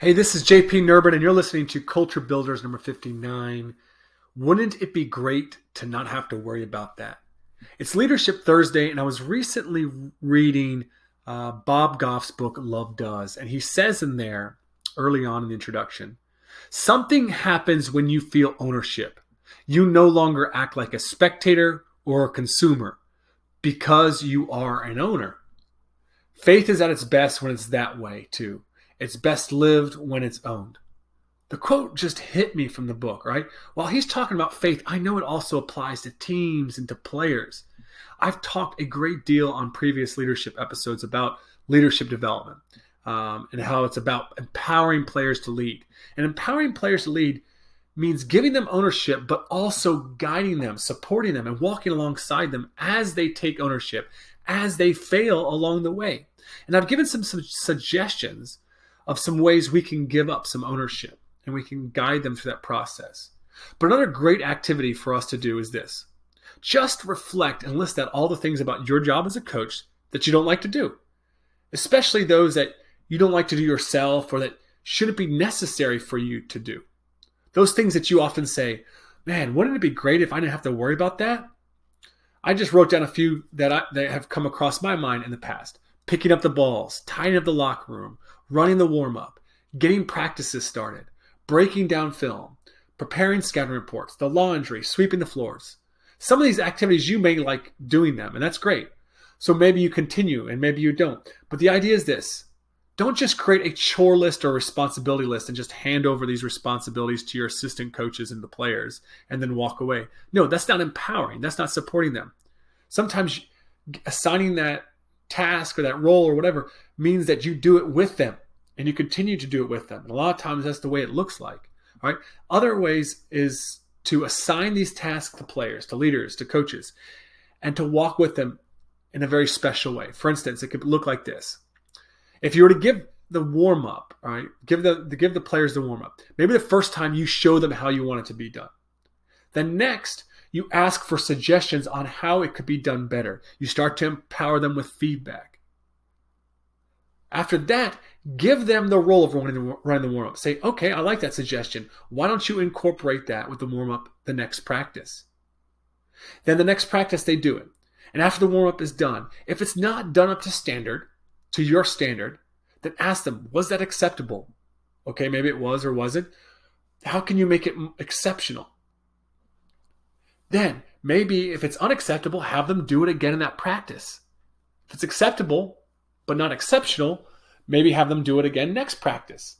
Hey, this is JP Nerbun, and you're listening to Culture Builders number 59. Wouldn't it be great to not have to worry about that? It's Leadership Thursday, and I was recently reading uh, Bob Goff's book, Love Does, and he says in there, early on in the introduction, something happens when you feel ownership. You no longer act like a spectator or a consumer because you are an owner. Faith is at its best when it's that way, too. It's best lived when it's owned. The quote just hit me from the book, right? While he's talking about faith, I know it also applies to teams and to players. I've talked a great deal on previous leadership episodes about leadership development um, and how it's about empowering players to lead. And empowering players to lead means giving them ownership, but also guiding them, supporting them, and walking alongside them as they take ownership, as they fail along the way. And I've given some, some suggestions of some ways we can give up some ownership and we can guide them through that process. But another great activity for us to do is this just reflect and list out all the things about your job as a coach that you don't like to do, especially those that you don't like to do yourself or that shouldn't be necessary for you to do. Those things that you often say, man, wouldn't it be great if I didn't have to worry about that? I just wrote down a few that, I, that have come across my mind in the past picking up the balls, tidying up the locker room, running the warm up, getting practices started, breaking down film, preparing scouting reports, the laundry, sweeping the floors. Some of these activities you may like doing them, and that's great. So maybe you continue and maybe you don't. But the idea is this don't just create a chore list or responsibility list and just hand over these responsibilities to your assistant coaches and the players and then walk away. No, that's not empowering. That's not supporting them. Sometimes assigning that task or that role or whatever means that you do it with them and you continue to do it with them. And a lot of times that's the way it looks like. Right? Other ways is to assign these tasks to players, to leaders, to coaches, and to walk with them in a very special way. For instance, it could look like this. If you were to give the warm up, right? Give the, the give the players the warm up. Maybe the first time you show them how you want it to be done. Then next, you ask for suggestions on how it could be done better. You start to empower them with feedback. After that, give them the role of running the, running the warm up. Say, okay, I like that suggestion. Why don't you incorporate that with the warm up the next practice? Then the next practice, they do it. And after the warm up is done, if it's not done up to standard, to your standard, then ask them, was that acceptable? Okay, maybe it was or wasn't. How can you make it exceptional? Then, maybe if it's unacceptable, have them do it again in that practice. If it's acceptable, but not exceptional, maybe have them do it again next practice.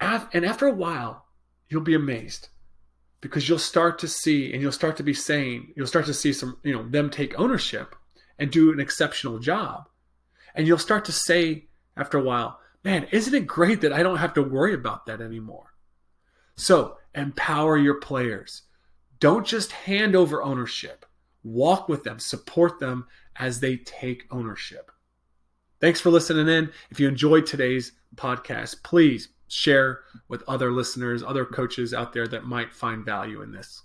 And after a while, you'll be amazed because you'll start to see and you'll start to be saying, you'll start to see some, you know, them take ownership and do an exceptional job. And you'll start to say after a while, man, isn't it great that I don't have to worry about that anymore? So empower your players. Don't just hand over ownership. Walk with them, support them as they take ownership. Thanks for listening in. If you enjoyed today's podcast, please share with other listeners, other coaches out there that might find value in this.